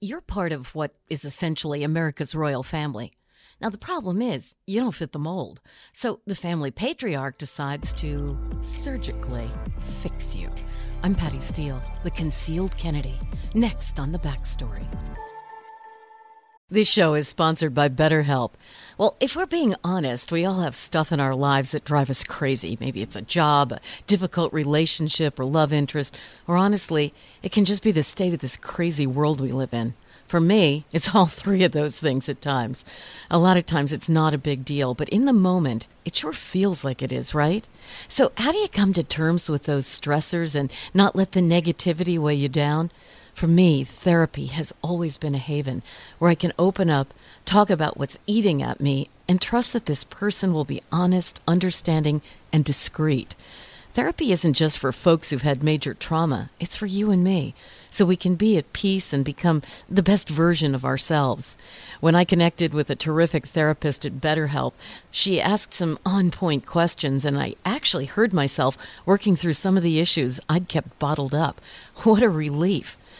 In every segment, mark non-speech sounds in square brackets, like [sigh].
you're part of what is essentially America's royal family. Now, the problem is, you don't fit the mold. So the family patriarch decides to surgically fix you. I'm Patty Steele, the concealed Kennedy. Next on The Backstory. This show is sponsored by BetterHelp. Well, if we're being honest, we all have stuff in our lives that drive us crazy. Maybe it's a job, a difficult relationship, or love interest, or honestly, it can just be the state of this crazy world we live in. For me, it's all [laughs] three of those things at times. A lot of times it's not a big deal, but in the moment, it sure feels like it is, right? So, how do you come to terms with those stressors and not let the negativity weigh you down? For me, therapy has always been a haven where I can open up, talk about what's eating at me, and trust that this person will be honest, understanding, and discreet. Therapy isn't just for folks who've had major trauma, it's for you and me, so we can be at peace and become the best version of ourselves. When I connected with a terrific therapist at BetterHelp, she asked some on point questions, and I actually heard myself working through some of the issues I'd kept bottled up. What a relief!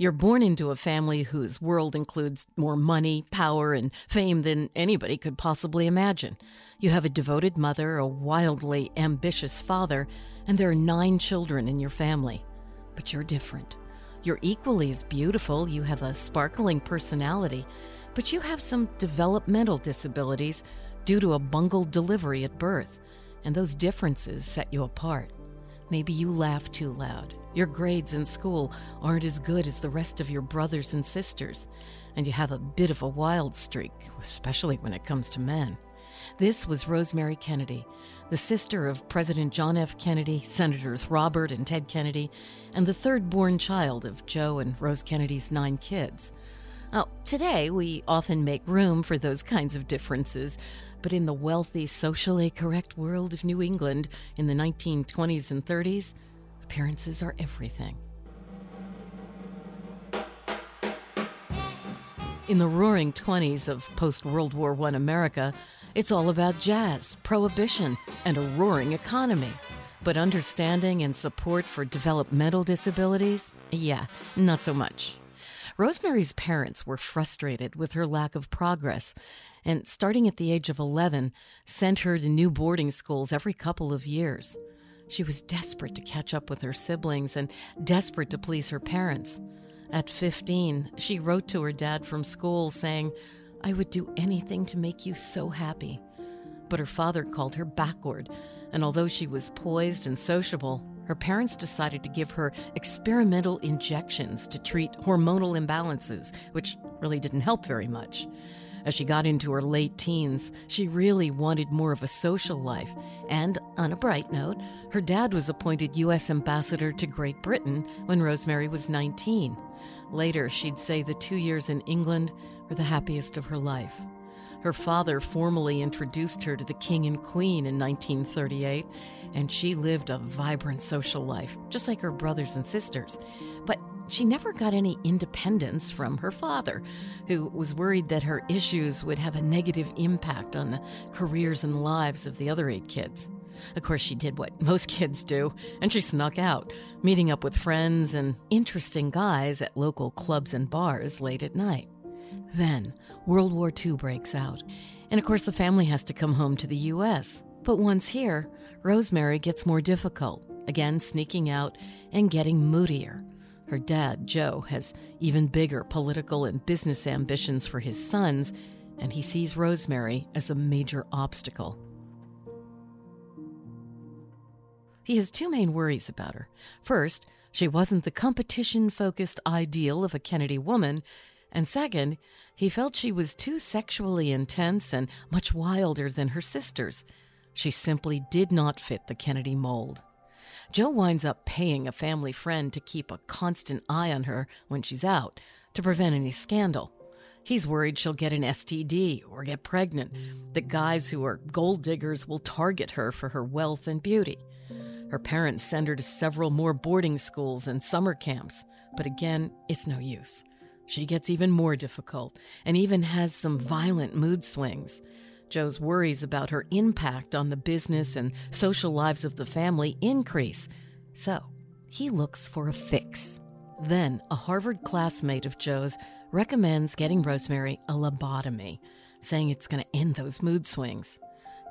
You're born into a family whose world includes more money, power, and fame than anybody could possibly imagine. You have a devoted mother, a wildly ambitious father, and there are nine children in your family. But you're different. You're equally as beautiful, you have a sparkling personality, but you have some developmental disabilities due to a bungled delivery at birth, and those differences set you apart. Maybe you laugh too loud. Your grades in school aren't as good as the rest of your brothers and sisters, and you have a bit of a wild streak, especially when it comes to men. This was Rosemary Kennedy, the sister of President John F. Kennedy, Senators Robert and Ted Kennedy, and the third born child of Joe and Rose Kennedy's nine kids. Now, today we often make room for those kinds of differences, but in the wealthy, socially correct world of New England in the 1920s and 30s, Appearances are everything. In the roaring 20s of post World War I America, it's all about jazz, prohibition, and a roaring economy. But understanding and support for developmental disabilities? Yeah, not so much. Rosemary's parents were frustrated with her lack of progress and, starting at the age of 11, sent her to new boarding schools every couple of years. She was desperate to catch up with her siblings and desperate to please her parents. At 15, she wrote to her dad from school saying, I would do anything to make you so happy. But her father called her backward, and although she was poised and sociable, her parents decided to give her experimental injections to treat hormonal imbalances, which really didn't help very much. As she got into her late teens, she really wanted more of a social life. And on a bright note, her dad was appointed U.S. ambassador to Great Britain when Rosemary was 19. Later, she'd say the two years in England were the happiest of her life. Her father formally introduced her to the King and Queen in 1938, and she lived a vibrant social life, just like her brothers and sisters. But she never got any independence from her father, who was worried that her issues would have a negative impact on the careers and lives of the other eight kids. Of course, she did what most [laughs] kids do, and she snuck out, meeting up with friends and interesting guys at local clubs and bars late at night. Then, World War II breaks out, and of course, the family has to come home to the U.S. But once here, Rosemary gets more difficult, again sneaking out and getting moodier. Her dad, Joe, has even bigger political and business ambitions for his sons, and he sees Rosemary as a major obstacle. He has two main worries about her. First, she wasn't the competition focused ideal of a Kennedy woman. And second, he felt she was too sexually intense and much wilder than her sisters. She simply did not fit the Kennedy mold. Joe winds up paying a family friend to keep a constant eye on her when she's out to prevent any scandal. He's worried she'll get an STD or get pregnant, that guys who are gold diggers will target her for her wealth and beauty. Her parents send her to several more boarding schools and summer camps, but again, it's no use. She gets even more difficult and even has some violent mood swings. Joe's worries about her impact on the business and social lives of the family increase. So, he looks for a fix. Then, a Harvard classmate of Joe's recommends getting Rosemary a lobotomy, saying it's going to end those mood swings.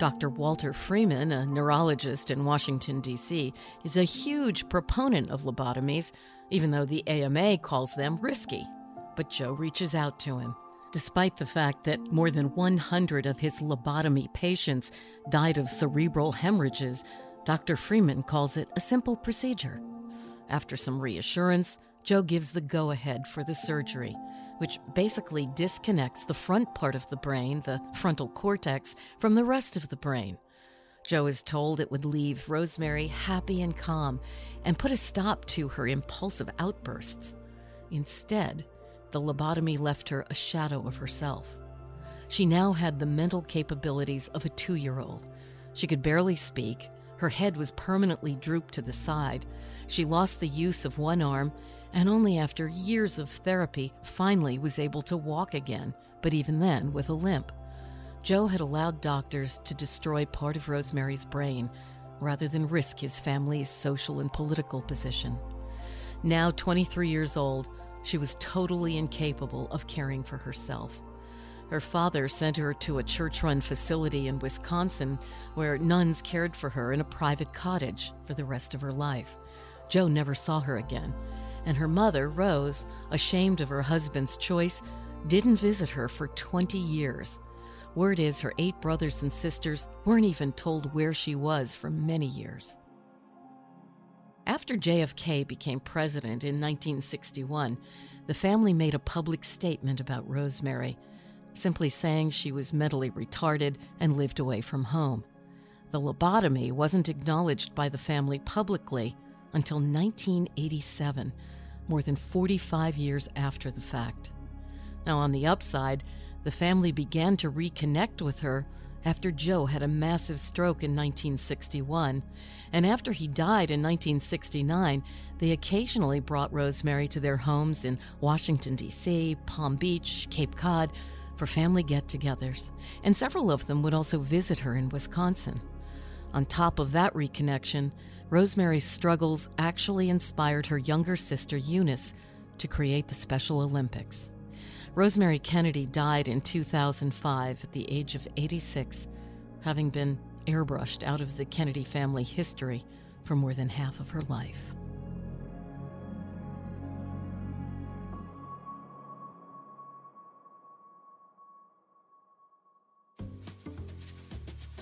Dr. Walter Freeman, a neurologist in Washington, D.C., is a huge proponent of lobotomies, even though the AMA calls them risky. But Joe reaches out to him. Despite the fact that more than 100 of his lobotomy patients died of cerebral hemorrhages, Dr. Freeman calls it a simple procedure. After some reassurance, Joe gives the go ahead for the surgery which basically disconnects the front part of the brain, the frontal cortex, from the rest of the brain. Joe is told it would leave Rosemary happy and calm and put a stop to her impulsive outbursts. Instead, the lobotomy left her a shadow of herself. She now had the mental capabilities of a two year old. She could barely speak. Her head was permanently drooped to the side. She lost the use of one arm and only after years of therapy finally was able to walk again, but even then with a limp. Joe had allowed doctors to destroy part of Rosemary's brain rather than risk his family's social and political position. Now 23 years old, she was totally incapable of caring for herself. Her father sent her to a church run facility in Wisconsin where nuns cared for her in a private cottage for the rest of her life. Joe never saw her again, and her mother, Rose, ashamed of her husband's choice, didn't visit her for 20 years. Word is her eight brothers and sisters weren't even told where she was for many years. After JFK became president in 1961, the family made a public statement about Rosemary, simply saying she was mentally retarded and lived away from home. The lobotomy wasn't acknowledged by the family publicly until 1987 more than 45 years after the fact. Now, on the upside, the family began to reconnect with her after Joe had a massive stroke in 1961, and after he died in 1969, they occasionally brought Rosemary to their homes in Washington, D.C., Palm Beach, Cape Cod for family get togethers, and several of them would also visit her in Wisconsin. On top of that reconnection, Rosemary's struggles actually inspired her younger sister Eunice to create the Special Olympics. Rosemary Kennedy died in 2005 at the age of 86, having been airbrushed out of the Kennedy family history for more than half of her life.